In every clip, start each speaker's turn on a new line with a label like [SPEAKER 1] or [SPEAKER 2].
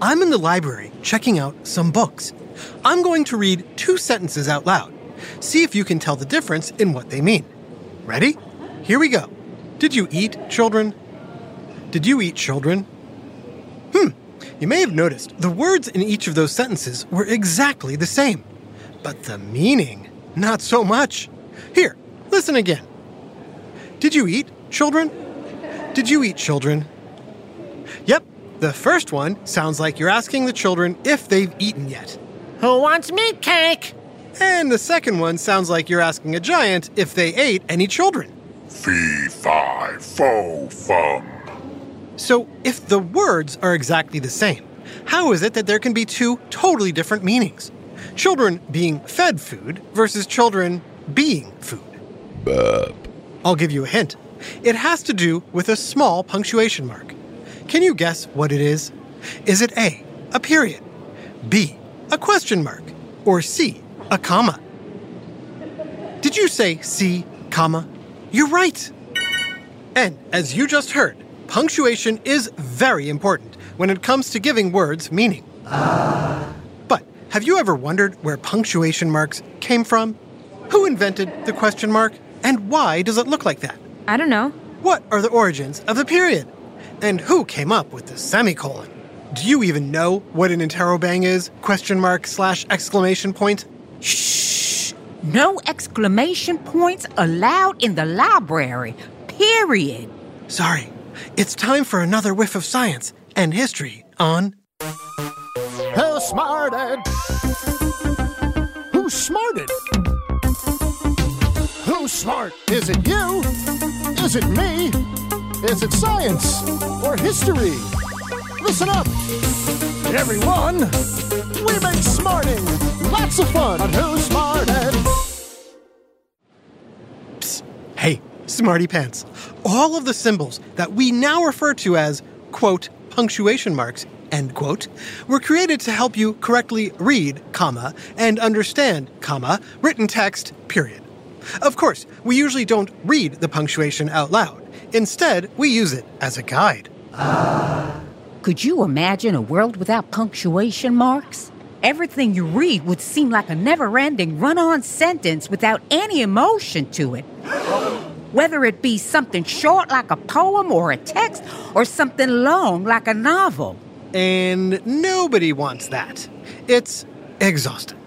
[SPEAKER 1] I'm in the library checking out some books. I'm going to read two sentences out loud. See if you can tell the difference in what they mean. Ready? Here we go. Did you eat, children? Did you eat, children? Hmm. You may have noticed the words in each of those sentences were exactly the same, but the meaning, not so much. Here, listen again. Did you eat, children? Did you eat, children? Yep, the first one sounds like you're asking the children if they've eaten yet.
[SPEAKER 2] Who wants meat cake?
[SPEAKER 1] And the second one sounds like you're asking a giant if they ate any children.
[SPEAKER 3] Fee, fi, fo, fum.
[SPEAKER 1] So, if the words are exactly the same, how is it that there can be two totally different meanings? Children being fed food versus children being food.
[SPEAKER 3] Burp.
[SPEAKER 1] I'll give you a hint. It has to do with a small punctuation mark. Can you guess what it is? Is it A, a period, B, a question mark, or C, a comma? Did you say C, comma? You're right. And as you just heard, punctuation is very important when it comes to giving words meaning. But have you ever wondered where punctuation marks came from? Who invented the question mark? And why does it look like that?
[SPEAKER 4] I don't know.
[SPEAKER 1] What are the origins of the period? And who came up with the semicolon? Do you even know what an interrobang is? Question mark slash exclamation point?
[SPEAKER 2] Shh! No exclamation points allowed in the library. Period.
[SPEAKER 1] Sorry, it's time for another whiff of science and history on
[SPEAKER 5] Who smarted? Who smarted? Who's smart? Is it you? Is it me? Is it science or history? Listen up, everyone. We make smarting lots of fun on Who Smarted.
[SPEAKER 1] Psst. Hey, smarty pants. All of the symbols that we now refer to as, quote, punctuation marks, end quote, were created to help you correctly read, comma, and understand, comma, written text, period. Of course, we usually don't read the punctuation out loud. Instead, we use it as a guide.
[SPEAKER 2] Ah, could you imagine a world without punctuation marks? Everything you read would seem like a never ending run on sentence without any emotion to it. Whether it be something short like a poem or a text, or something long like a novel.
[SPEAKER 1] And nobody wants that. It's exhausting.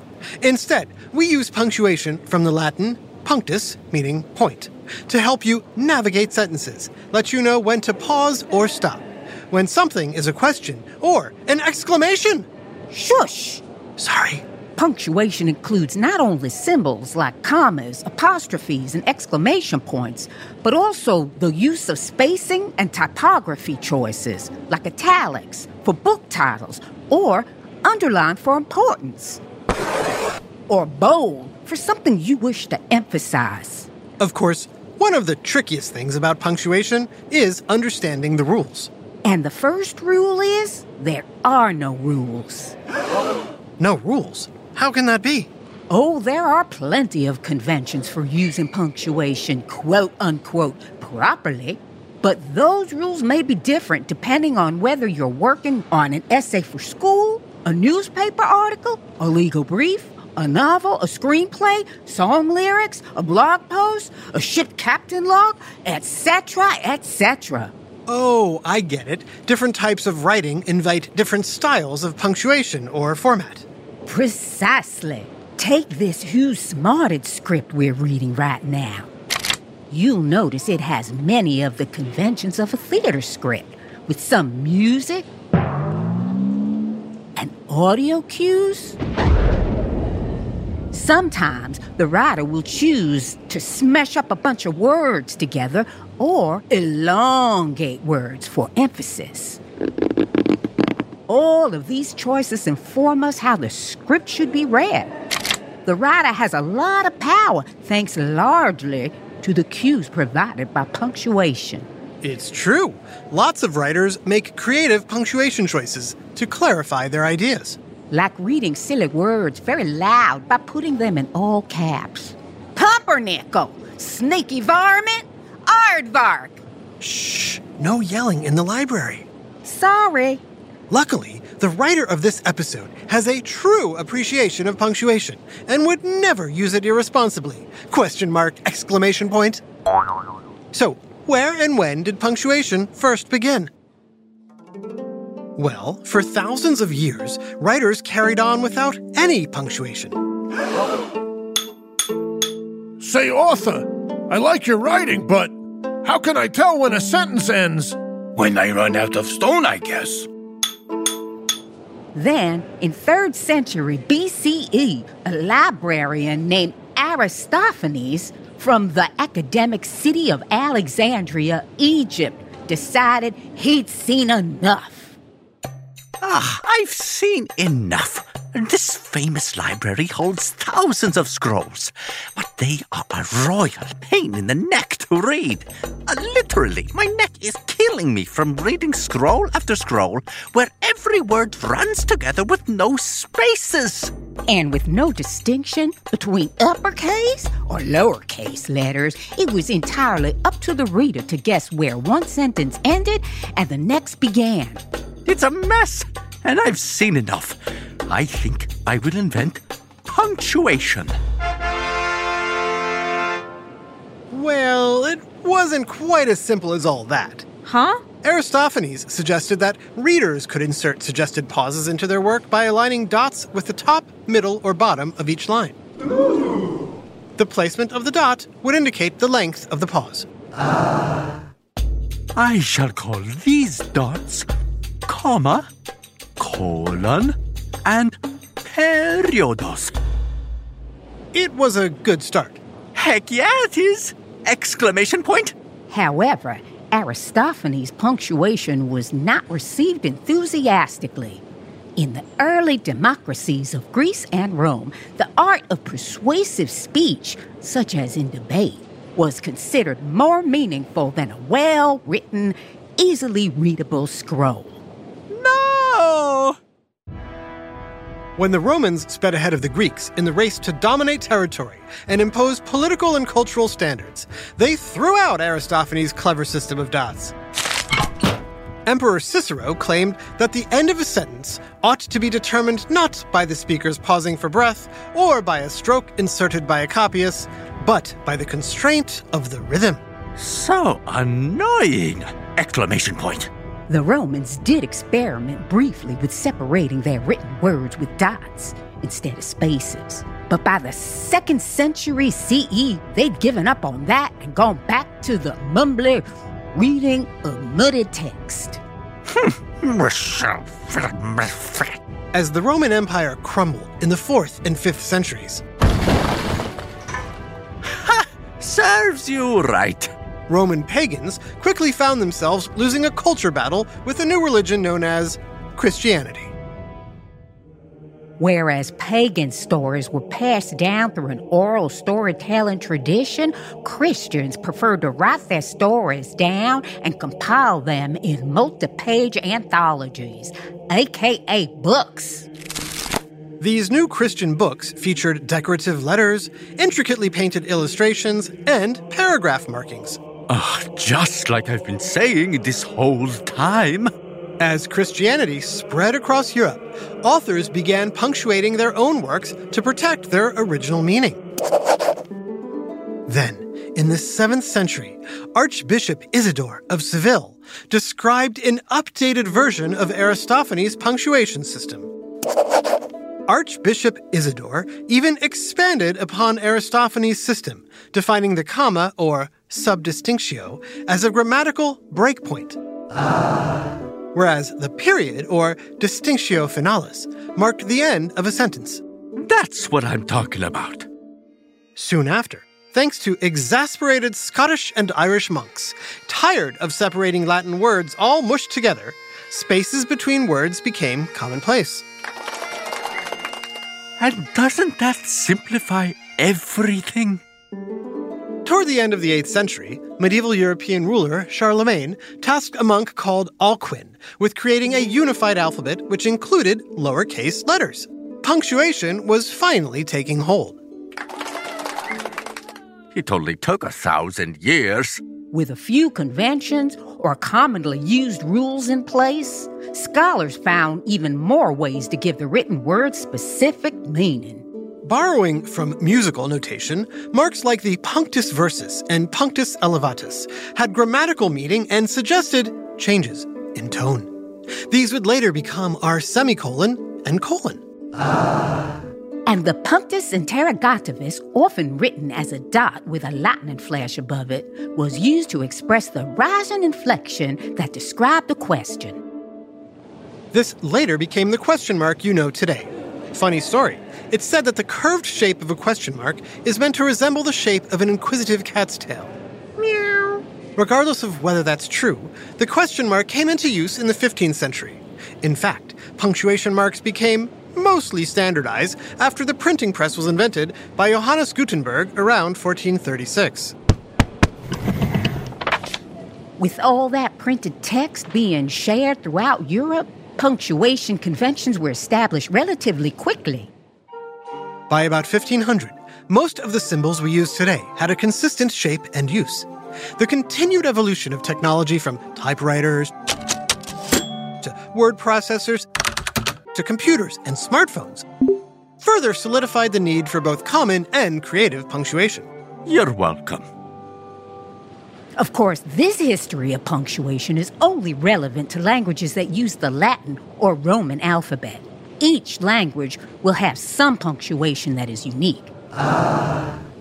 [SPEAKER 1] Instead, we use punctuation from the Latin punctus, meaning point, to help you navigate sentences, let you know when to pause or stop, when something is a question or an exclamation.
[SPEAKER 2] Shush!
[SPEAKER 1] Sorry.
[SPEAKER 2] Punctuation includes not only symbols like commas, apostrophes, and exclamation points, but also the use of spacing and typography choices, like italics for book titles, or underline for importance, or bold for something you wish to emphasize.
[SPEAKER 1] Of course, one of the trickiest things about punctuation is understanding the rules.
[SPEAKER 2] And the first rule is there are no rules.
[SPEAKER 1] No rules? How can that be?
[SPEAKER 2] Oh, there are plenty of conventions for using punctuation, quote unquote, properly. But those rules may be different depending on whether you're working on an essay for school, a newspaper article, a legal brief, a novel, a screenplay, song lyrics, a blog post, a ship captain log, etc., etc.
[SPEAKER 1] Oh, I get it. Different types of writing invite different styles of punctuation or format.
[SPEAKER 2] Precisely. Take this Who's Smarted script we're reading right now. You'll notice it has many of the conventions of a theater script, with some music and audio cues. Sometimes the writer will choose to smash up a bunch of words together or elongate words for emphasis. All of these choices inform us how the script should be read. The writer has a lot of power thanks largely to the cues provided by punctuation.
[SPEAKER 1] It's true. Lots of writers make creative punctuation choices to clarify their ideas.
[SPEAKER 2] Like reading silly words very loud by putting them in all caps. Pumpernickel, sneaky varmint, aardvark.
[SPEAKER 1] Shh, no yelling in the library.
[SPEAKER 2] Sorry.
[SPEAKER 1] Luckily, the writer of this episode has a true appreciation of punctuation and would never use it irresponsibly. Question mark, exclamation point. So, where and when did punctuation first begin? Well, for thousands of years, writers carried on without any punctuation.
[SPEAKER 5] Say, author, I like your writing, but how can I tell when a sentence ends?
[SPEAKER 3] When I run out of stone, I guess.
[SPEAKER 2] Then, in 3rd century BCE, a librarian named Aristophanes from the academic city of Alexandria, Egypt, decided he'd seen enough.
[SPEAKER 4] Ah, I've seen enough. This famous library holds thousands of scrolls, but they are a royal pain in the neck to read. Uh, literally, my neck is killing me from reading scroll after scroll where every word runs together with no spaces.
[SPEAKER 2] And with no distinction between uppercase or lowercase letters, it was entirely up to the reader to guess where one sentence ended and the next began.
[SPEAKER 4] It's a mess, and I've seen enough. I think I will invent punctuation.
[SPEAKER 1] Well, it wasn't quite as simple as all that.
[SPEAKER 2] Huh?
[SPEAKER 1] Aristophanes suggested that readers could insert suggested pauses into their work by aligning dots with the top, middle, or bottom of each line. The placement of the dot would indicate the length of the pause.
[SPEAKER 4] I shall call these dots comma, colon, and periodos.
[SPEAKER 1] It was a good start.
[SPEAKER 4] Heck yeah, it is! Exclamation point!
[SPEAKER 2] However, Aristophanes' punctuation was not received enthusiastically. In the early democracies of Greece and Rome, the art of persuasive speech, such as in debate, was considered more meaningful than a well written, easily readable scroll.
[SPEAKER 1] When the Romans sped ahead of the Greeks in the race to dominate territory and impose political and cultural standards, they threw out Aristophanes' clever system of dots. Emperor Cicero claimed that the end of a sentence ought to be determined not by the speaker's pausing for breath or by a stroke inserted by a copyist, but by the constraint of the rhythm.
[SPEAKER 4] So annoying! Exclamation point.
[SPEAKER 2] The Romans did experiment briefly with separating their written words with dots instead of spaces. But by the second century CE, they'd given up on that and gone back to the mumbly reading of muddy text.
[SPEAKER 1] As the Roman Empire crumbled in the 4th and 5th centuries,
[SPEAKER 4] Serves you right.
[SPEAKER 1] Roman pagans quickly found themselves losing a culture battle with a new religion known as Christianity.
[SPEAKER 2] Whereas pagan stories were passed down through an oral storytelling tradition, Christians preferred to write their stories down and compile them in multi page anthologies, aka books.
[SPEAKER 1] These new Christian books featured decorative letters, intricately painted illustrations, and paragraph markings.
[SPEAKER 4] Just like I've been saying this whole time.
[SPEAKER 1] As Christianity spread across Europe, authors began punctuating their own works to protect their original meaning. Then, in the 7th century, Archbishop Isidore of Seville described an updated version of Aristophanes' punctuation system. Archbishop Isidore even expanded upon Aristophanes' system, defining the comma, or subdistinctio, as a grammatical breakpoint. Whereas the period, or distinctio finalis, marked the end of a sentence.
[SPEAKER 4] That's what I'm talking about.
[SPEAKER 1] Soon after, thanks to exasperated Scottish and Irish monks, tired of separating Latin words all mushed together, spaces between words became commonplace.
[SPEAKER 4] And doesn't that simplify everything?
[SPEAKER 1] Toward the end of the 8th century, medieval European ruler Charlemagne tasked a monk called Alcuin with creating a unified alphabet which included lowercase letters. Punctuation was finally taking hold.
[SPEAKER 4] It only took a thousand years.
[SPEAKER 2] With a few conventions or commonly used rules in place, scholars found even more ways to give the written word specific meaning.
[SPEAKER 1] Borrowing from musical notation, marks like the punctus versus and punctus elevatus had grammatical meaning and suggested changes in tone. These would later become our semicolon and colon. Ah.
[SPEAKER 2] And the punctus interrogativus, often written as a dot with a lightning flash above it, was used to express the rising inflection that described the question.
[SPEAKER 1] This later became the question mark you know today. Funny story. It's said that the curved shape of a question mark is meant to resemble the shape of an inquisitive cat's tail. Meow. Regardless of whether that's true, the question mark came into use in the 15th century. In fact, punctuation marks became mostly standardized after the printing press was invented by Johannes Gutenberg around 1436.
[SPEAKER 2] With all that printed text being shared throughout Europe, punctuation conventions were established relatively quickly.
[SPEAKER 1] By about 1500, most of the symbols we use today had a consistent shape and use. The continued evolution of technology from typewriters to word processors to computers and smartphones further solidified the need for both common and creative punctuation.
[SPEAKER 4] You're welcome.
[SPEAKER 2] Of course, this history of punctuation is only relevant to languages that use the Latin or Roman alphabet. Each language will have some punctuation that is unique.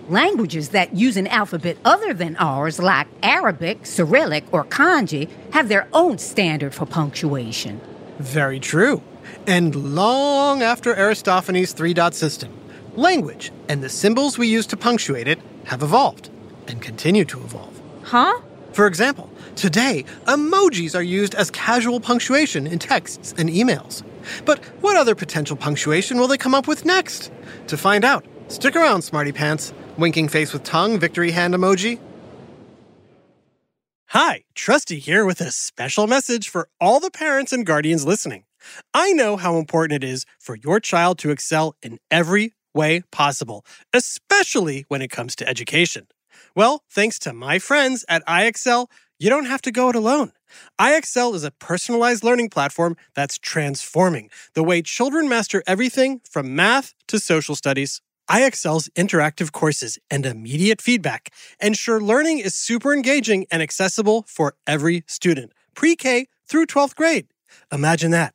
[SPEAKER 2] Languages that use an alphabet other than ours, like Arabic, Cyrillic, or Kanji, have their own standard for punctuation.
[SPEAKER 1] Very true. And long after Aristophanes' three dot system, language and the symbols we use to punctuate it have evolved and continue to evolve.
[SPEAKER 2] Huh?
[SPEAKER 1] For example, today, emojis are used as casual punctuation in texts and emails. But what other potential punctuation will they come up with next? To find out, stick around, Smarty Pants. Winking face with tongue, victory hand emoji. Hi, Trusty here with a special message for all the parents and guardians listening. I know how important it is for your child to excel in every way possible, especially when it comes to education. Well, thanks to my friends at IXL, you don't have to go it alone. IXL is a personalized learning platform that's transforming the way children master everything from math to social studies. IXL's interactive courses and immediate feedback ensure learning is super engaging and accessible for every student, pre K through 12th grade. Imagine that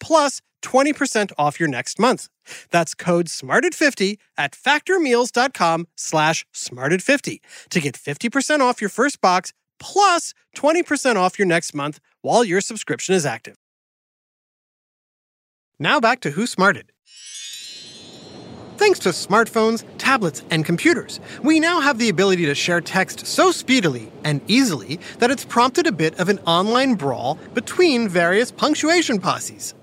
[SPEAKER 1] plus 20% off your next month. That's code SMARTED50 at factormeals.com slash SMARTED50 to get 50% off your first box plus 20% off your next month while your subscription is active. Now back to Who Smarted. Thanks to smartphones, tablets, and computers, we now have the ability to share text so speedily and easily that it's prompted a bit of an online brawl between various punctuation posses.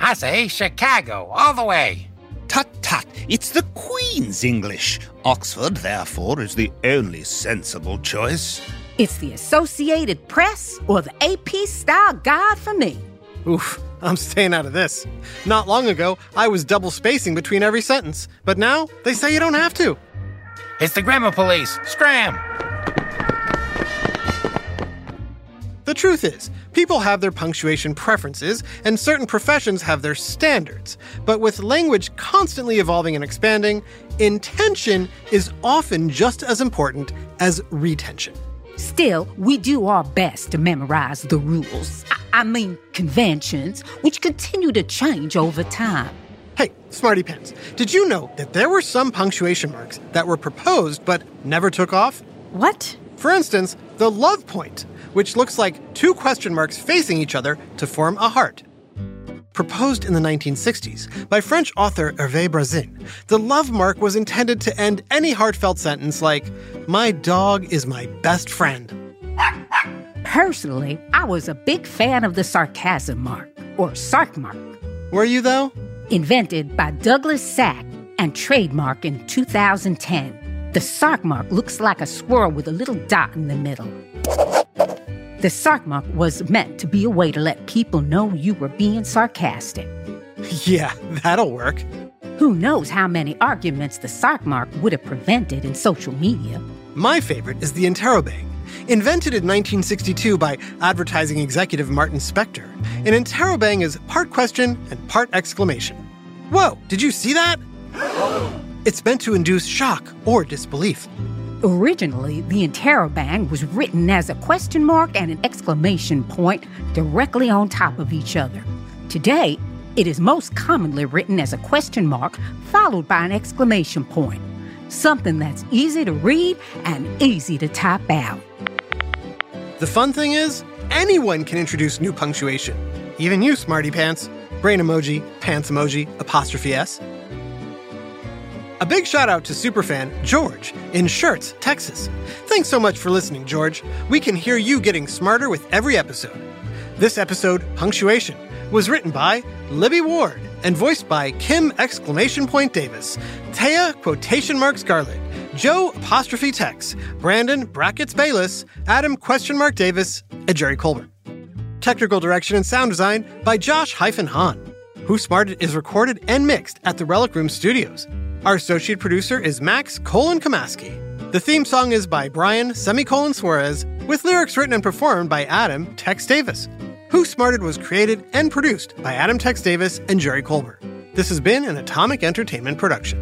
[SPEAKER 6] I say Chicago, all the way.
[SPEAKER 4] Tut tut, it's the Queen's English. Oxford, therefore, is the only sensible choice.
[SPEAKER 2] It's the Associated Press or the AP Style Guide for me.
[SPEAKER 1] Oof, I'm staying out of this. Not long ago, I was double spacing between every sentence, but now they say you don't have to.
[SPEAKER 6] It's the grammar police. Scram!
[SPEAKER 1] The truth is, people have their punctuation preferences, and certain professions have their standards. But with language constantly evolving and expanding, intention is often just as important as retention.
[SPEAKER 2] Still, we do our best to memorize the rules. I, I mean, conventions, which continue to change over time.
[SPEAKER 1] Hey, Smarty Pants, did you know that there were some punctuation marks that were proposed but never took off?
[SPEAKER 2] What?
[SPEAKER 1] For instance, the love point, which looks like two question marks facing each other to form a heart. Proposed in the 1960s by French author Hervé Bazin, the love mark was intended to end any heartfelt sentence like, My dog is my best friend.
[SPEAKER 2] Personally, I was a big fan of the sarcasm mark, or sarc mark.
[SPEAKER 1] Were you, though?
[SPEAKER 2] Invented by Douglas Sak and trademarked in 2010. The sarc mark looks like a swirl with a little dot in the middle. The sarc mark was meant to be a way to let people know you were being sarcastic.
[SPEAKER 1] Yeah, that'll work.
[SPEAKER 2] Who knows how many arguments the sarc mark would have prevented in social media?
[SPEAKER 1] My favorite is the interrobang. Invented in 1962 by advertising executive Martin Speckter, an interrobang is part question and part exclamation. Whoa, did you see that? It's meant to induce shock or disbelief.
[SPEAKER 2] Originally, the interrobang was written as a question mark and an exclamation point directly on top of each other. Today, it is most commonly written as a question mark followed by an exclamation point, something that's easy to read and easy to type out.
[SPEAKER 1] The fun thing is, anyone can introduce new punctuation. Even you, smarty pants. Brain emoji, pants emoji, apostrophe S. A big shout out to superfan George in Schertz, Texas. Thanks so much for listening, George. We can hear you getting smarter with every episode. This episode, Punctuation, was written by Libby Ward and voiced by Kim exclamation point Davis, Taya quotation mark Scarlett, Joe apostrophe Tex, Brandon brackets Bayless, Adam question mark Davis, and Jerry Colbert. Technical direction and sound design by Josh hyphen Hahn. Who Smarted is recorded and mixed at the Relic Room Studios. Our associate producer is Max Colon Kamaski. The theme song is by Brian Semicolon Suarez, with lyrics written and performed by Adam Tex Davis. Who Smarted was created and produced by Adam Tex Davis and Jerry Colbert. This has been an Atomic Entertainment production.